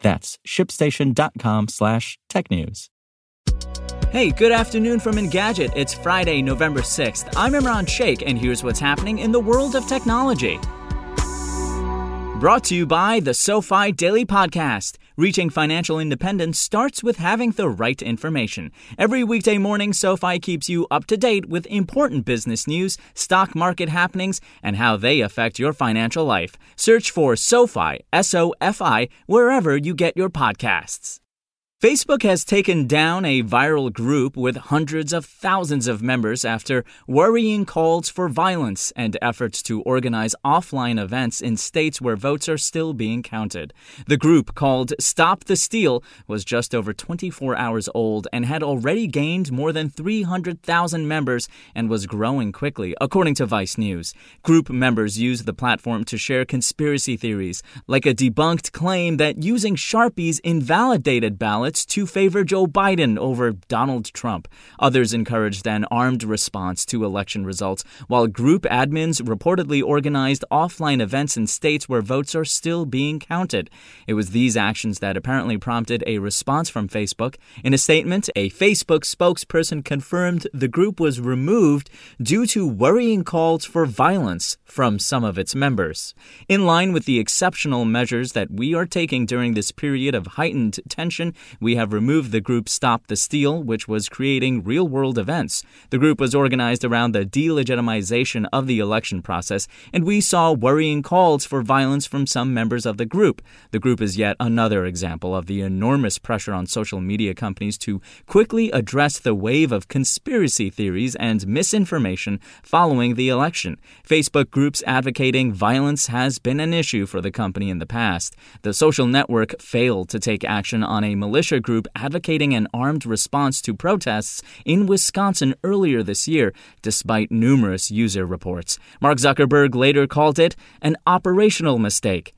That's shipstation.com slash technews. Hey, good afternoon from Engadget. It's Friday, November 6th. I'm Imran Sheikh, and here's what's happening in the world of technology. Brought to you by the SoFi Daily Podcast. Reaching financial independence starts with having the right information. Every weekday morning, SoFi keeps you up to date with important business news, stock market happenings, and how they affect your financial life. Search for SoFi, S O F I, wherever you get your podcasts. Facebook has taken down a viral group with hundreds of thousands of members after worrying calls for violence and efforts to organize offline events in states where votes are still being counted. The group, called Stop the Steal, was just over 24 hours old and had already gained more than 300,000 members and was growing quickly, according to Vice News. Group members used the platform to share conspiracy theories, like a debunked claim that using Sharpies invalidated ballots to favor Joe Biden over Donald Trump. Others encouraged an armed response to election results, while group admins reportedly organized offline events in states where votes are still being counted. It was these actions that apparently prompted a response from Facebook. In a statement, a Facebook spokesperson confirmed the group was removed due to worrying calls for violence from some of its members. In line with the exceptional measures that we are taking during this period of heightened tension, we have removed the group Stop the Steal, which was creating real world events. The group was organized around the delegitimization of the election process, and we saw worrying calls for violence from some members of the group. The group is yet another example of the enormous pressure on social media companies to quickly address the wave of conspiracy theories and misinformation following the election. Facebook groups advocating violence has been an issue for the company in the past. The social network failed to take action on a militia group advocating an armed response to protests in Wisconsin earlier this year, despite numerous user reports. Mark Zuckerberg later called it an operational mistake.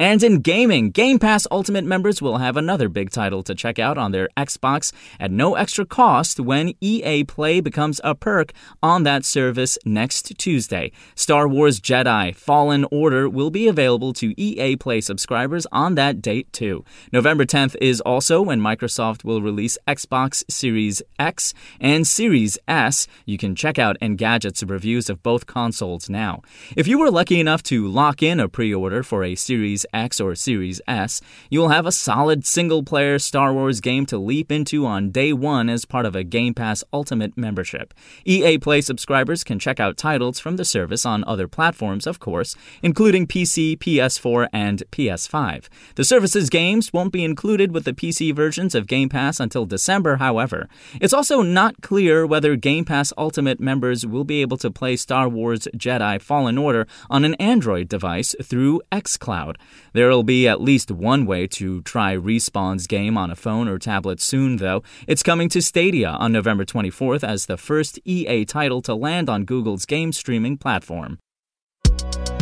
And in gaming, Game Pass Ultimate members will have another big title to check out on their Xbox at no extra cost when EA Play becomes a perk on that service next Tuesday. Star Wars Jedi Fallen Order will be available to EA Play subscribers on that date too. November 10th is also when Microsoft will release Xbox Series X and Series S. You can check out Engadget's reviews of both consoles now. If you were lucky enough to lock in a pre-order for a Series X or Series S, you'll have a solid single player Star Wars game to leap into on day one as part of a Game Pass Ultimate membership. EA Play subscribers can check out titles from the service on other platforms, of course, including PC, PS4, and PS5. The service's games won't be included with the PC versions of Game Pass until December, however. It's also not clear whether Game Pass Ultimate members will be able to play Star Wars Jedi Fallen Order on an Android device through xCloud. There'll be at least one way to try Respawn's game on a phone or tablet soon, though. It's coming to Stadia on November 24th as the first EA title to land on Google's game streaming platform.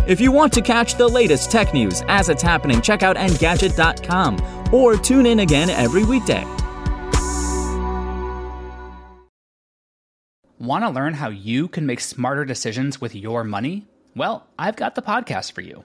If you want to catch the latest tech news as it's happening, check out Engadget.com or tune in again every weekday. Want to learn how you can make smarter decisions with your money? Well, I've got the podcast for you.